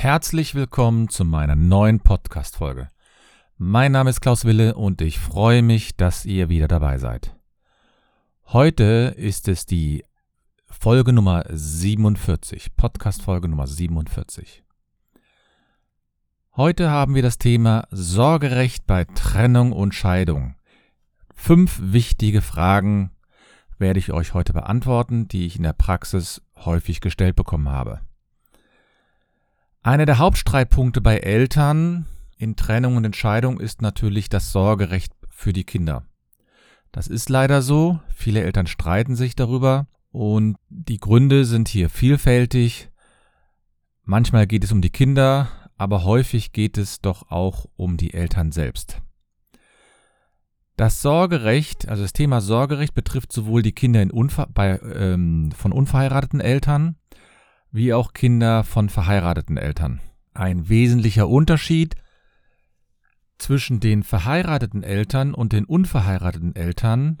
Herzlich willkommen zu meiner neuen Podcast-Folge. Mein Name ist Klaus Wille und ich freue mich, dass ihr wieder dabei seid. Heute ist es die Folge Nummer 47, Podcast-Folge Nummer 47. Heute haben wir das Thema Sorgerecht bei Trennung und Scheidung. Fünf wichtige Fragen werde ich euch heute beantworten, die ich in der Praxis häufig gestellt bekommen habe. Einer der Hauptstreitpunkte bei Eltern in Trennung und Entscheidung ist natürlich das Sorgerecht für die Kinder. Das ist leider so. Viele Eltern streiten sich darüber und die Gründe sind hier vielfältig. Manchmal geht es um die Kinder, aber häufig geht es doch auch um die Eltern selbst. Das Sorgerecht, also das Thema Sorgerecht betrifft sowohl die Kinder Unver bei, ähm, von unverheirateten Eltern wie auch Kinder von verheirateten Eltern. Ein wesentlicher Unterschied zwischen den verheirateten Eltern und den unverheirateten Eltern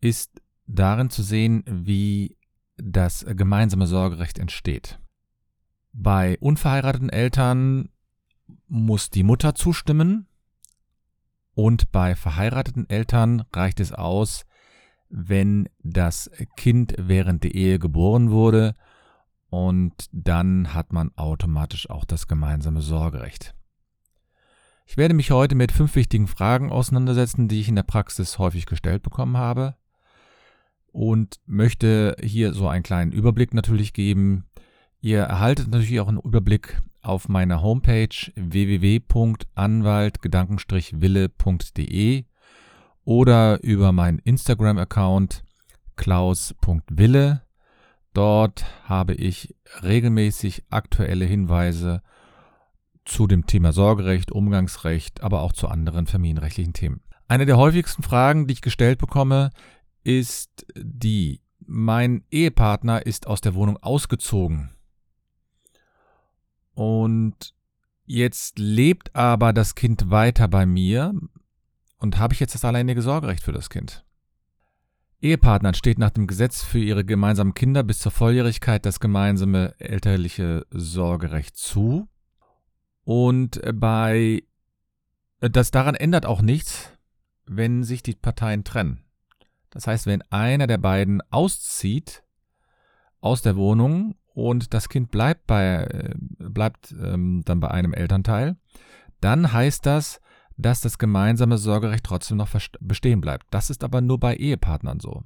ist darin zu sehen, wie das gemeinsame Sorgerecht entsteht. Bei unverheirateten Eltern muss die Mutter zustimmen und bei verheirateten Eltern reicht es aus, wenn das Kind während der Ehe geboren wurde und dann hat man automatisch auch das gemeinsame Sorgerecht. Ich werde mich heute mit fünf wichtigen Fragen auseinandersetzen, die ich in der Praxis häufig gestellt bekommen habe und möchte hier so einen kleinen Überblick natürlich geben. Ihr erhaltet natürlich auch einen Überblick auf meiner Homepage www.anwaltgedanken-wille.de oder über meinen Instagram-Account klaus.wille Dort habe ich regelmäßig aktuelle Hinweise zu dem Thema Sorgerecht, Umgangsrecht, aber auch zu anderen familienrechtlichen Themen. Eine der häufigsten Fragen, die ich gestellt bekomme, ist die, mein Ehepartner ist aus der Wohnung ausgezogen. Und jetzt lebt aber das Kind weiter bei mir und habe ich jetzt das alleinige Sorgerecht für das Kind? Ehepartnern steht nach dem Gesetz für ihre gemeinsamen Kinder bis zur Volljährigkeit das gemeinsame elterliche Sorgerecht zu. Und bei das daran ändert auch nichts, wenn sich die Parteien trennen. Das heißt, wenn einer der beiden auszieht aus der Wohnung und das Kind bleibt bei bleibt ähm, dann bei einem Elternteil, dann heißt das, dass das gemeinsame Sorgerecht trotzdem noch bestehen bleibt. Das ist aber nur bei Ehepartnern so.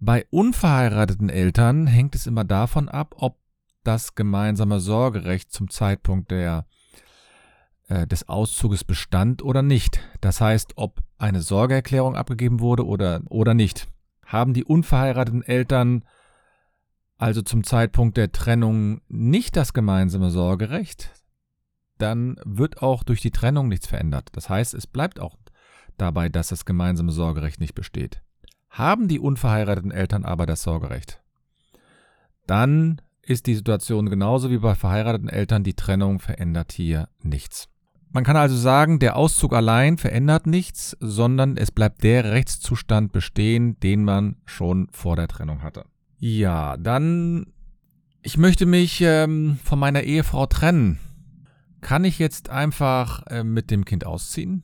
Bei unverheirateten Eltern hängt es immer davon ab, ob das gemeinsame Sorgerecht zum Zeitpunkt der, äh, des Auszuges bestand oder nicht. Das heißt, ob eine Sorgeerklärung abgegeben wurde oder, oder nicht. Haben die unverheirateten Eltern also zum Zeitpunkt der Trennung nicht das gemeinsame Sorgerecht, dann wird auch durch die Trennung nichts verändert. Das heißt, es bleibt auch dabei, dass das gemeinsame Sorgerecht nicht besteht. Haben die unverheirateten Eltern aber das Sorgerecht, dann ist die Situation genauso wie bei verheirateten Eltern, die Trennung verändert hier nichts. Man kann also sagen, der Auszug allein verändert nichts, sondern es bleibt der Rechtszustand bestehen, den man schon vor der Trennung hatte. Ja, dann, ich möchte mich ähm, von meiner Ehefrau trennen. Kann ich jetzt einfach äh, mit dem Kind ausziehen?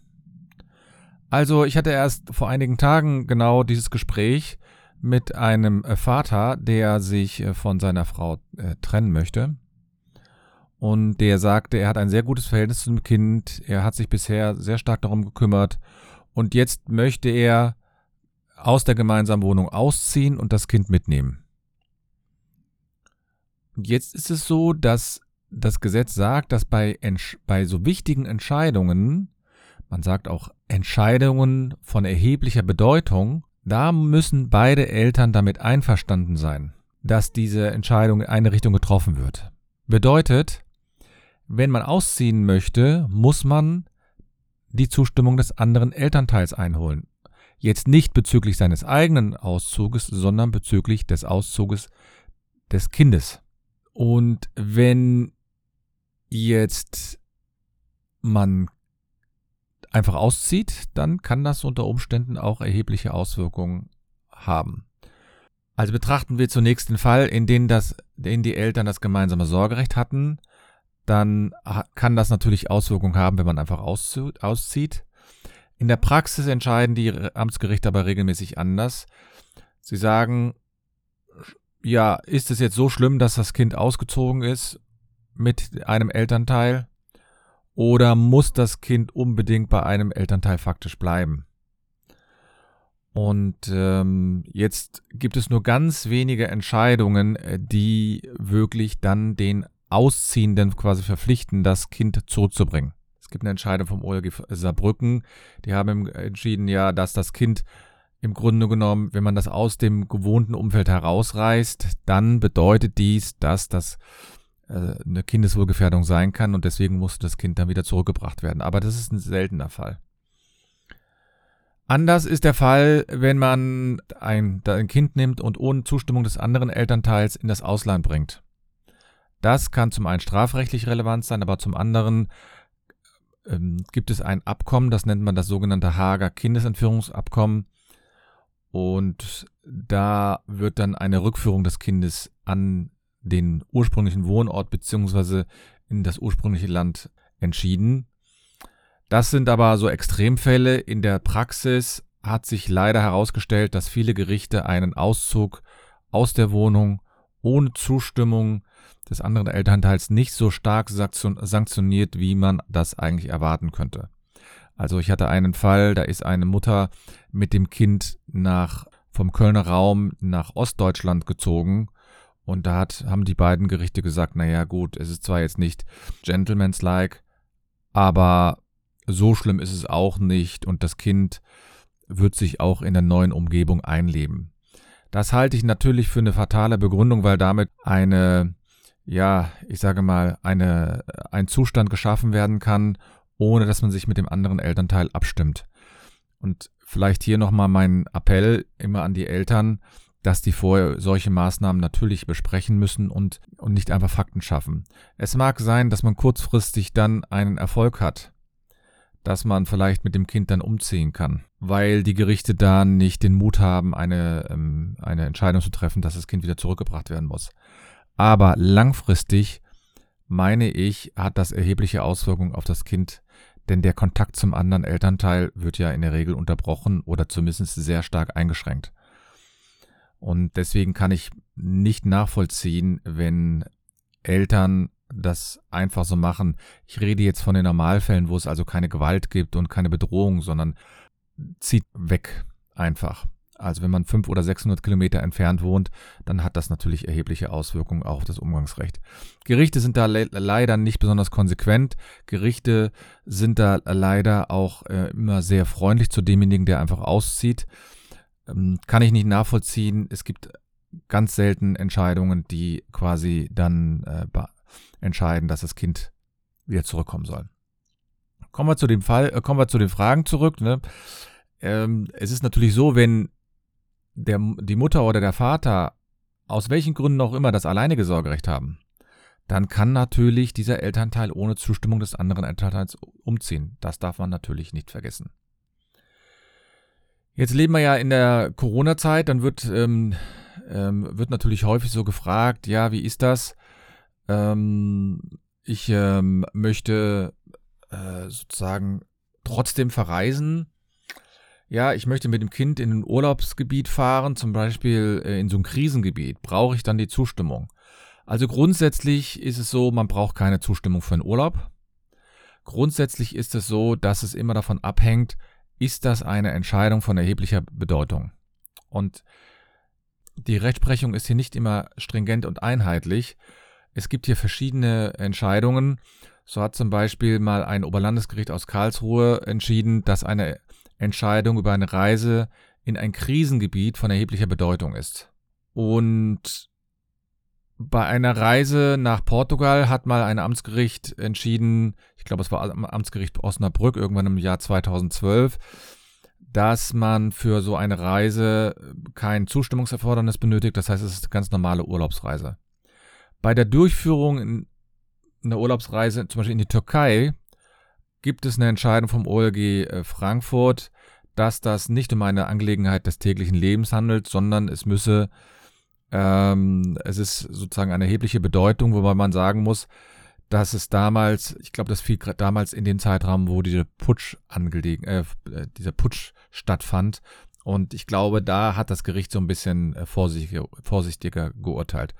Also ich hatte erst vor einigen Tagen genau dieses Gespräch mit einem äh, Vater, der sich äh, von seiner Frau äh, trennen möchte. Und der sagte, er hat ein sehr gutes Verhältnis zu dem Kind, er hat sich bisher sehr stark darum gekümmert und jetzt möchte er aus der gemeinsamen Wohnung ausziehen und das Kind mitnehmen. Jetzt ist es so, dass das Gesetz sagt, dass bei, bei so wichtigen Entscheidungen, man sagt auch Entscheidungen von erheblicher Bedeutung, da müssen beide Eltern damit einverstanden sein, dass diese Entscheidung in eine Richtung getroffen wird. Bedeutet, wenn man ausziehen möchte, muss man die Zustimmung des anderen Elternteils einholen. Jetzt nicht bezüglich seines eigenen Auszuges, sondern bezüglich des Auszuges des Kindes. Und wenn jetzt man einfach auszieht, dann kann das unter Umständen auch erhebliche Auswirkungen haben. Also betrachten wir zunächst den Fall, in dem, das, in die Eltern das gemeinsame Sorgerecht hatten. dann kann das natürlich Auswirkungen haben, wenn man einfach auszieht. In der Praxis entscheiden die Amtsgerichte aber regelmäßig anders. Sie sagen, ja, ist es jetzt so schlimm, dass das Kind ausgezogen ist mit einem Elternteil? Oder muss das Kind unbedingt bei einem Elternteil faktisch bleiben? Und ähm, jetzt gibt es nur ganz wenige Entscheidungen, äh, die wirklich dann den Ausziehenden quasi verpflichten, das Kind zurückzubringen. Es gibt eine Entscheidung vom OLG Saarbrücken, die haben entschieden, ja, dass das Kind im Grunde genommen, wenn man das aus dem gewohnten Umfeld herausreißt, dann bedeutet dies, dass das äh, eine Kindeswohlgefährdung sein kann und deswegen muss das Kind dann wieder zurückgebracht werden. Aber das ist ein seltener Fall. Anders ist der Fall, wenn man ein, ein Kind nimmt und ohne Zustimmung des anderen Elternteils in das Ausland bringt. Das kann zum einen strafrechtlich relevant sein, aber zum anderen ähm, gibt es ein Abkommen, das nennt man das sogenannte Hager Kindesentführungsabkommen. Und da wird dann eine Rückführung des Kindes an den ursprünglichen Wohnort beziehungsweise in das ursprüngliche Land entschieden. Das sind aber so Extremfälle. In der Praxis hat sich leider herausgestellt, dass viele Gerichte einen Auszug aus der Wohnung ohne Zustimmung des anderen Elternteils nicht so stark sanktioniert, wie man das eigentlich erwarten könnte. Also ich hatte einen Fall, da ist eine Mutter mit dem Kind nach vom Kölner Raum nach Ostdeutschland gezogen und da hat, haben die beiden Gerichte gesagt, naja gut, es ist zwar jetzt nicht gentleman's-like, aber so schlimm ist es auch nicht und das Kind wird sich auch in der neuen Umgebung einleben. Das halte ich natürlich für eine fatale Begründung, weil damit eine, ja, ich sage mal, eine, ein Zustand geschaffen werden kann, ohne dass man sich mit dem anderen Elternteil abstimmt. Und vielleicht hier nochmal mein Appell immer an die Eltern, dass die vorher solche Maßnahmen natürlich besprechen müssen und, und nicht einfach Fakten schaffen. Es mag sein, dass man kurzfristig dann einen Erfolg hat, dass man vielleicht mit dem Kind dann umziehen kann, weil die Gerichte da nicht den Mut haben, eine, ähm, eine Entscheidung zu treffen, dass das Kind wieder zurückgebracht werden muss. Aber langfristig, meine ich, hat das erhebliche Auswirkungen auf das Kind, denn der Kontakt zum anderen Elternteil wird ja in der Regel unterbrochen oder zumindest sehr stark eingeschränkt. Und deswegen kann ich nicht nachvollziehen, wenn Eltern das einfach so machen. Ich rede jetzt von den Normalfällen, wo es also keine Gewalt gibt und keine Bedrohung, sondern zieht weg einfach. Also wenn man fünf oder 600 Kilometer entfernt wohnt, dann hat das natürlich erhebliche Auswirkungen auf das Umgangsrecht. Gerichte sind da le leider nicht besonders konsequent. Gerichte sind da leider auch äh, immer sehr freundlich zu demjenigen, der einfach auszieht. Ähm, kann ich nicht nachvollziehen. Es gibt ganz selten Entscheidungen, die quasi dann äh, entscheiden, dass das Kind wieder zurückkommen soll. Kommen wir zu dem Fall, äh, kommen wir zu den Fragen zurück. Ne? Ähm, es ist natürlich so, wenn der, die Mutter oder der Vater aus welchen Gründen auch immer das alleinige Sorgerecht haben, dann kann natürlich dieser Elternteil ohne Zustimmung des anderen Elternteils umziehen. Das darf man natürlich nicht vergessen. Jetzt leben wir ja in der Corona-Zeit, dann wird, ähm, ähm, wird natürlich häufig so gefragt, ja, wie ist das? Ähm, ich ähm, möchte äh, sozusagen trotzdem verreisen. Ja, ich möchte mit dem Kind in ein Urlaubsgebiet fahren, zum Beispiel äh, in so ein Krisengebiet. Brauche ich dann die Zustimmung? Also grundsätzlich ist es so, man braucht keine Zustimmung für einen Urlaub. Grundsätzlich ist es so, dass es immer davon abhängt, ist das eine Entscheidung von erheblicher Bedeutung. Und die Rechtsprechung ist hier nicht immer stringent und einheitlich. Es gibt hier verschiedene Entscheidungen. So hat zum Beispiel mal ein Oberlandesgericht aus Karlsruhe entschieden, dass eine Entscheidung über eine Reise in ein Krisengebiet von erheblicher Bedeutung ist. Und bei einer Reise nach Portugal hat mal ein Amtsgericht entschieden, ich glaube es war Amtsgericht Osnabrück irgendwann im Jahr 2012, dass man für so eine Reise kein Zustimmungserfordernis benötigt, das heißt es ist eine ganz normale Urlaubsreise. Bei der Durchführung in einer Urlaubsreise, zum Beispiel in die Türkei, gibt es eine Entscheidung vom OLG äh, Frankfurt, dass das nicht um eine Angelegenheit des täglichen Lebens handelt, sondern es müsse, ähm, es ist sozusagen eine erhebliche Bedeutung, wobei man sagen muss, dass es damals, ich glaube, das fiel damals in den Zeitraum, wo diese Putsch angelegen, äh, äh, dieser Putsch stattfand. Und ich glaube, da hat das Gericht so ein bisschen äh, vorsichtiger, vorsichtiger geurteilt.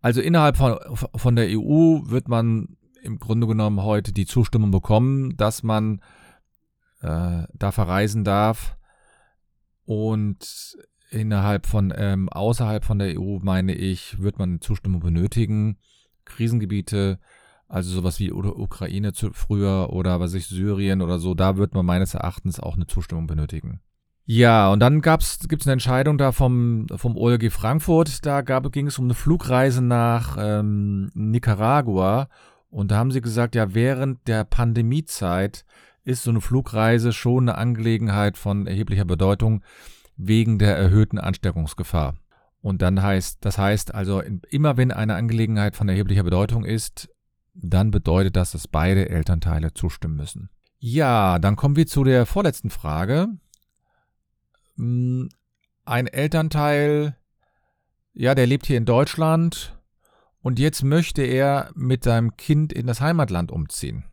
Also innerhalb von, von der EU wird man im Grunde genommen heute die Zustimmung bekommen, dass man äh, da verreisen darf. Und innerhalb von, ähm, außerhalb von der EU, meine ich, wird man Zustimmung benötigen. Krisengebiete, also sowas wie Ukraine zu, früher oder was ich, Syrien oder so, da wird man meines Erachtens auch eine Zustimmung benötigen. Ja, und dann gibt es eine Entscheidung da vom, vom OLG Frankfurt. Da ging es um eine Flugreise nach ähm, Nicaragua. Und da haben sie gesagt, ja, während der Pandemiezeit ist so eine Flugreise schon eine Angelegenheit von erheblicher Bedeutung wegen der erhöhten Ansteckungsgefahr. Und dann heißt, das heißt also, immer wenn eine Angelegenheit von erheblicher Bedeutung ist, dann bedeutet das, dass beide Elternteile zustimmen müssen. Ja, dann kommen wir zu der vorletzten Frage. Hm, ein Elternteil, ja, der lebt hier in Deutschland und jetzt möchte er mit seinem Kind in das Heimatland umziehen.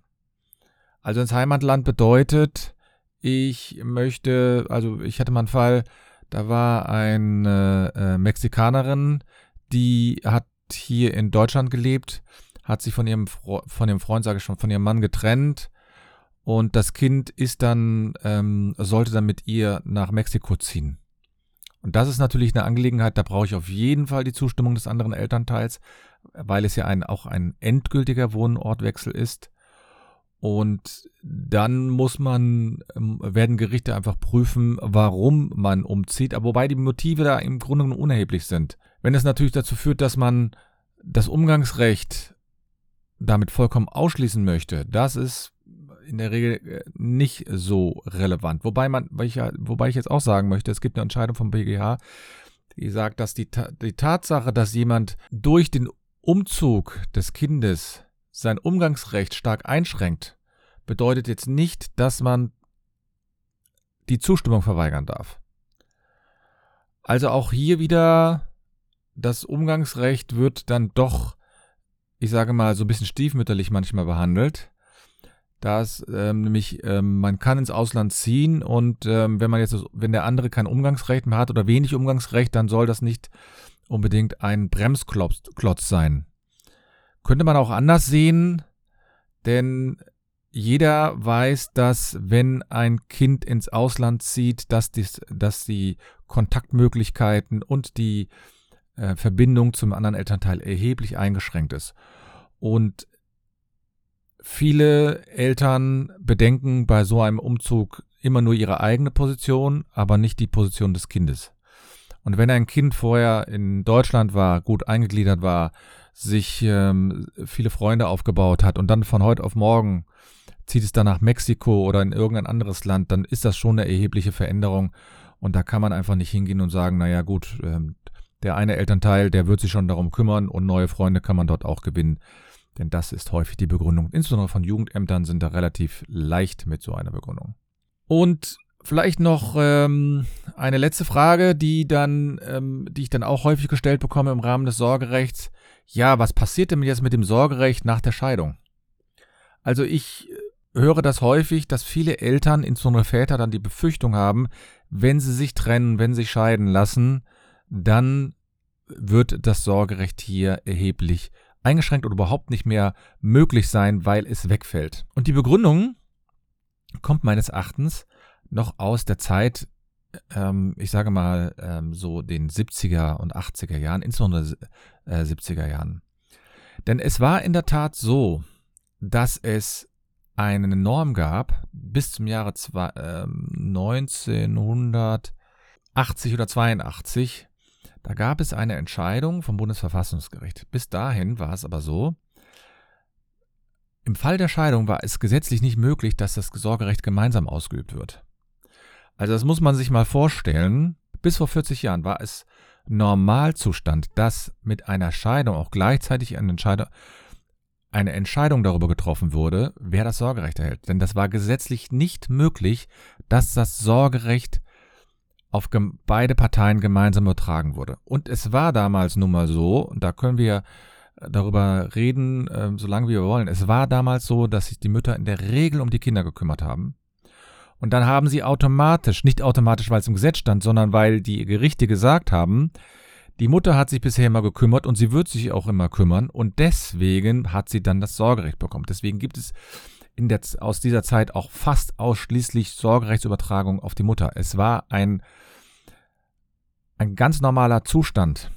Also ins Heimatland bedeutet, ich möchte, also ich hatte mal einen Fall, da war eine äh, Mexikanerin, die hat hier in Deutschland gelebt, hat sich von ihrem Fro von ihrem Freund, sage ich schon, von ihrem Mann getrennt und das Kind ist dann ähm, sollte dann mit ihr nach Mexiko ziehen. Und das ist natürlich eine Angelegenheit, da brauche ich auf jeden Fall die Zustimmung des anderen Elternteils, weil es ja ein, auch ein endgültiger Wohnortwechsel ist. Und dann muss man, ähm, werden Gerichte einfach prüfen, warum man umzieht, aber wobei die Motive da im Grunde unerheblich sind. Wenn es natürlich dazu führt, dass man das Umgangsrecht damit vollkommen ausschließen möchte, das ist in der Regel äh, nicht so relevant. Wobei man, wobei ich jetzt auch sagen möchte, es gibt eine Entscheidung vom BGH, die sagt, dass die, die Tatsache, dass jemand durch den Umzug des Kindes sein Umgangsrecht stark einschränkt, bedeutet jetzt nicht, dass man die Zustimmung verweigern darf. Also auch hier wieder, das Umgangsrecht wird dann doch, ich sage mal, so ein bisschen stiefmütterlich manchmal behandelt. Dass ähm, nämlich ähm, man kann ins Ausland ziehen und ähm, wenn man jetzt, wenn der andere kein Umgangsrecht mehr hat oder wenig Umgangsrecht, dann soll das nicht unbedingt ein Bremsklotz sein. Könnte man auch anders sehen, denn jeder weiß, dass wenn ein Kind ins Ausland zieht, dass, dies, dass die Kontaktmöglichkeiten und die äh, Verbindung zum anderen Elternteil erheblich eingeschränkt ist. Und viele Eltern bedenken bei so einem Umzug immer nur ihre eigene Position, aber nicht die Position des Kindes. Und wenn ein Kind vorher in Deutschland war, gut eingegliedert war, sich ähm, viele Freunde aufgebaut hat und dann von heute auf morgen zieht es dann nach Mexiko oder in irgendein anderes Land, dann ist das schon eine erhebliche Veränderung. Und da kann man einfach nicht hingehen und sagen, naja gut, ähm, der eine Elternteil, der wird sich schon darum kümmern und neue Freunde kann man dort auch gewinnen. Denn das ist häufig die Begründung. Insbesondere von Jugendämtern sind da relativ leicht mit so einer Begründung. Und vielleicht noch ähm, eine letzte Frage, die dann, ähm, die ich dann auch häufig gestellt bekomme im Rahmen des Sorgerechts ja, was passiert denn jetzt mit dem Sorgerecht nach der Scheidung? Also ich äh, höre das häufig, dass viele Eltern, insbesondere Väter, dann die Befürchtung haben, wenn sie sich trennen, wenn sie scheiden lassen, dann wird das Sorgerecht hier erheblich eingeschränkt oder überhaupt nicht mehr möglich sein, weil es wegfällt. Und die Begründung kommt meines Erachtens noch aus der Zeit ähm, ich sage mal, ähm, so den 70er und 80er Jahren, insbesondere äh, 70er Jahren. Denn es war in der Tat so, dass es eine Norm gab bis zum Jahre zwei, äh, 1980 oder 82. Da gab es eine Entscheidung vom Bundesverfassungsgericht. Bis dahin war es aber so, im Fall der Scheidung war es gesetzlich nicht möglich, dass das Sorgerecht gemeinsam ausgeübt wird. Also das muss man sich mal vorstellen. Bis vor 40 Jahren war es Normalzustand, dass mit einer Scheidung auch gleichzeitig eine Entscheidung, eine Entscheidung darüber getroffen wurde, wer das Sorgerecht erhält. Denn das war gesetzlich nicht möglich, dass das Sorgerecht auf beide Parteien gemeinsam übertragen wurde. Und es war damals nun mal so, und da können wir darüber reden, äh, solange wir wollen. Es war damals so, dass sich die Mütter in der Regel um die Kinder gekümmert haben. Und dann haben sie automatisch, nicht automatisch, weil es im Gesetz stand, sondern weil die Gerichte gesagt haben, die Mutter hat sich bisher immer gekümmert und sie wird sich auch immer kümmern und deswegen hat sie dann das Sorgerecht bekommen. Deswegen gibt es der, aus dieser Zeit auch fast ausschließlich Sorgerechtsübertragung auf die Mutter. Es war ein, ein ganz normaler Zustand.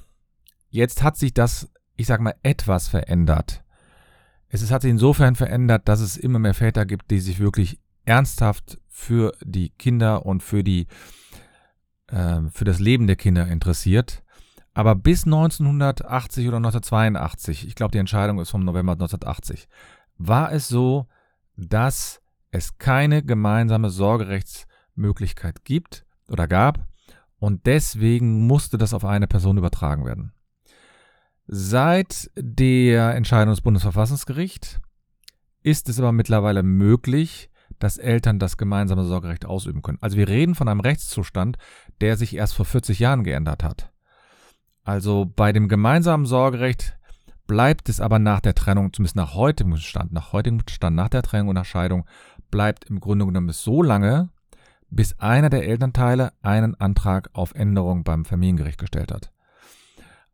Jetzt hat sich das, ich sag mal, etwas verändert. Es hat sich insofern verändert, dass es immer mehr Väter gibt, die sich wirklich ernsthaft für die Kinder und für die äh, für das Leben der Kinder interessiert. Aber bis 1980 oder 1982, ich glaube, die Entscheidung ist vom November 1980, war es so, dass es keine gemeinsame Sorgerechtsmöglichkeit gibt oder gab und deswegen musste das auf eine Person übertragen werden. Seit der Entscheidung des Bundesverfassungsgerichts ist es aber mittlerweile möglich, dass Eltern das gemeinsame Sorgerecht ausüben können. Also wir reden von einem Rechtszustand, der sich erst vor 40 Jahren geändert hat. Also bei dem gemeinsamen Sorgerecht bleibt es aber nach der Trennung, zumindest nach heutigem Stand, nach heutigem Stand, nach der Trennung und nach Scheidung, bleibt im Grunde genommen so lange, bis einer der Elternteile einen Antrag auf Änderung beim Familiengericht gestellt hat.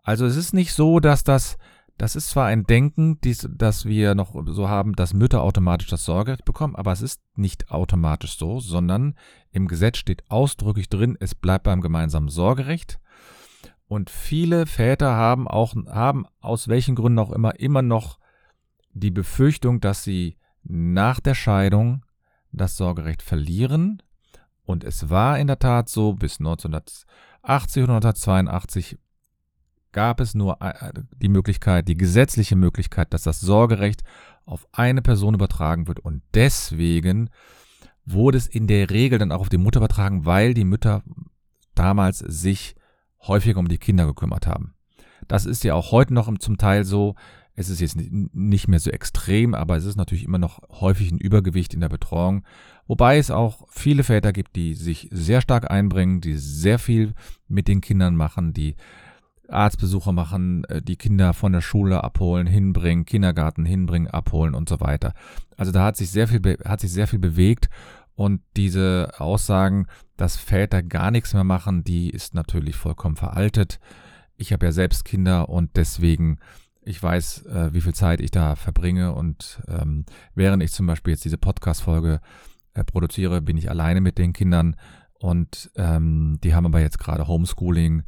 Also es ist nicht so, dass das, das ist zwar ein Denken, dies, dass wir noch so haben, dass Mütter automatisch das Sorgerecht bekommen, aber es ist nicht automatisch so, sondern im Gesetz steht ausdrücklich drin, es bleibt beim gemeinsamen Sorgerecht. Und viele Väter haben auch, haben aus welchen Gründen auch immer, immer noch die Befürchtung, dass sie nach der Scheidung das Sorgerecht verlieren. Und es war in der Tat so, bis 1980 oder 1982 gab es nur äh, die Möglichkeit, die gesetzliche Möglichkeit, dass das Sorgerecht auf eine Person übertragen wird. Und deswegen wurde es in der Regel dann auch auf die Mutter übertragen, weil die Mütter damals sich häufiger um die Kinder gekümmert haben. Das ist ja auch heute noch zum Teil so. Es ist jetzt nicht mehr so extrem, aber es ist natürlich immer noch häufig ein Übergewicht in der Betreuung. Wobei es auch viele Väter gibt, die sich sehr stark einbringen, die sehr viel mit den Kindern machen, die Arztbesuche machen, äh, die Kinder von der Schule abholen, hinbringen, Kindergarten hinbringen, abholen und so weiter. Also da hat sich sehr viel, hat sich sehr viel bewegt und diese Aussagen, dass Väter gar nichts mehr machen, die ist natürlich vollkommen veraltet. Ich habe ja selbst Kinder und deswegen, ich weiß, äh, wie viel Zeit ich da verbringe. Und ähm, während ich zum Beispiel jetzt diese Podcast-Folge äh, produziere, bin ich alleine mit den Kindern. Und ähm, die haben aber jetzt gerade Homeschooling.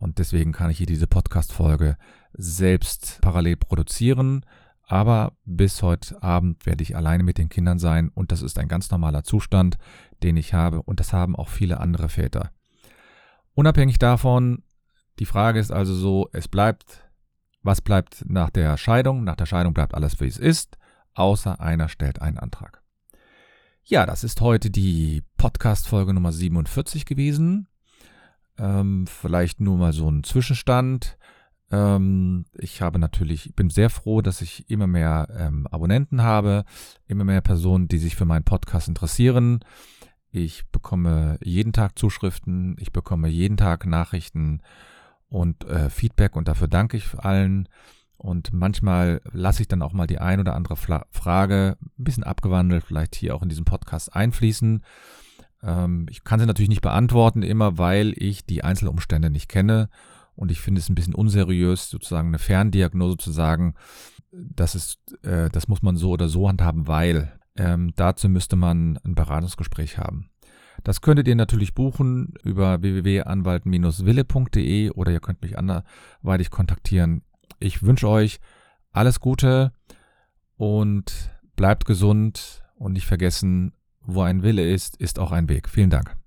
Und deswegen kann ich hier diese Podcast-Folge selbst parallel produzieren. Aber bis heute Abend werde ich alleine mit den Kindern sein und das ist ein ganz normaler Zustand, den ich habe und das haben auch viele andere Väter. Unabhängig davon, die Frage ist also so, es bleibt, was bleibt nach der Scheidung? Nach der Scheidung bleibt alles, wie es ist, außer einer stellt einen Antrag. Ja, das ist heute die Podcast-Folge Nummer 47 gewesen. Ähm, vielleicht nur mal so ein Zwischenstand. Ähm, ich habe natürlich, bin sehr froh, dass ich immer mehr ähm, Abonnenten habe, immer mehr Personen, die sich für meinen Podcast interessieren. Ich bekomme jeden Tag Zuschriften, ich bekomme jeden Tag Nachrichten und äh, Feedback und dafür danke ich allen. Und manchmal lasse ich dann auch mal die ein oder andere Fla Frage, ein bisschen abgewandelt, vielleicht hier auch in diesem Podcast einfließen. Ähm, ich kann sie natürlich nicht beantworten, immer weil ich die Einzelumstände nicht kenne und ich finde es ein bisschen unseriös, sozusagen eine Ferndiagnose zu sagen, das ist, äh, das muss man so oder so handhaben, weil ähm, dazu müsste man ein Beratungsgespräch haben. Das könntet ihr natürlich buchen über www.anwalt-wille.de oder ihr könnt mich anderweitig kontaktieren. Ich wünsche euch alles Gute und bleibt gesund und nicht vergessen, wo ein Wille ist, ist auch ein Weg. Vielen Dank.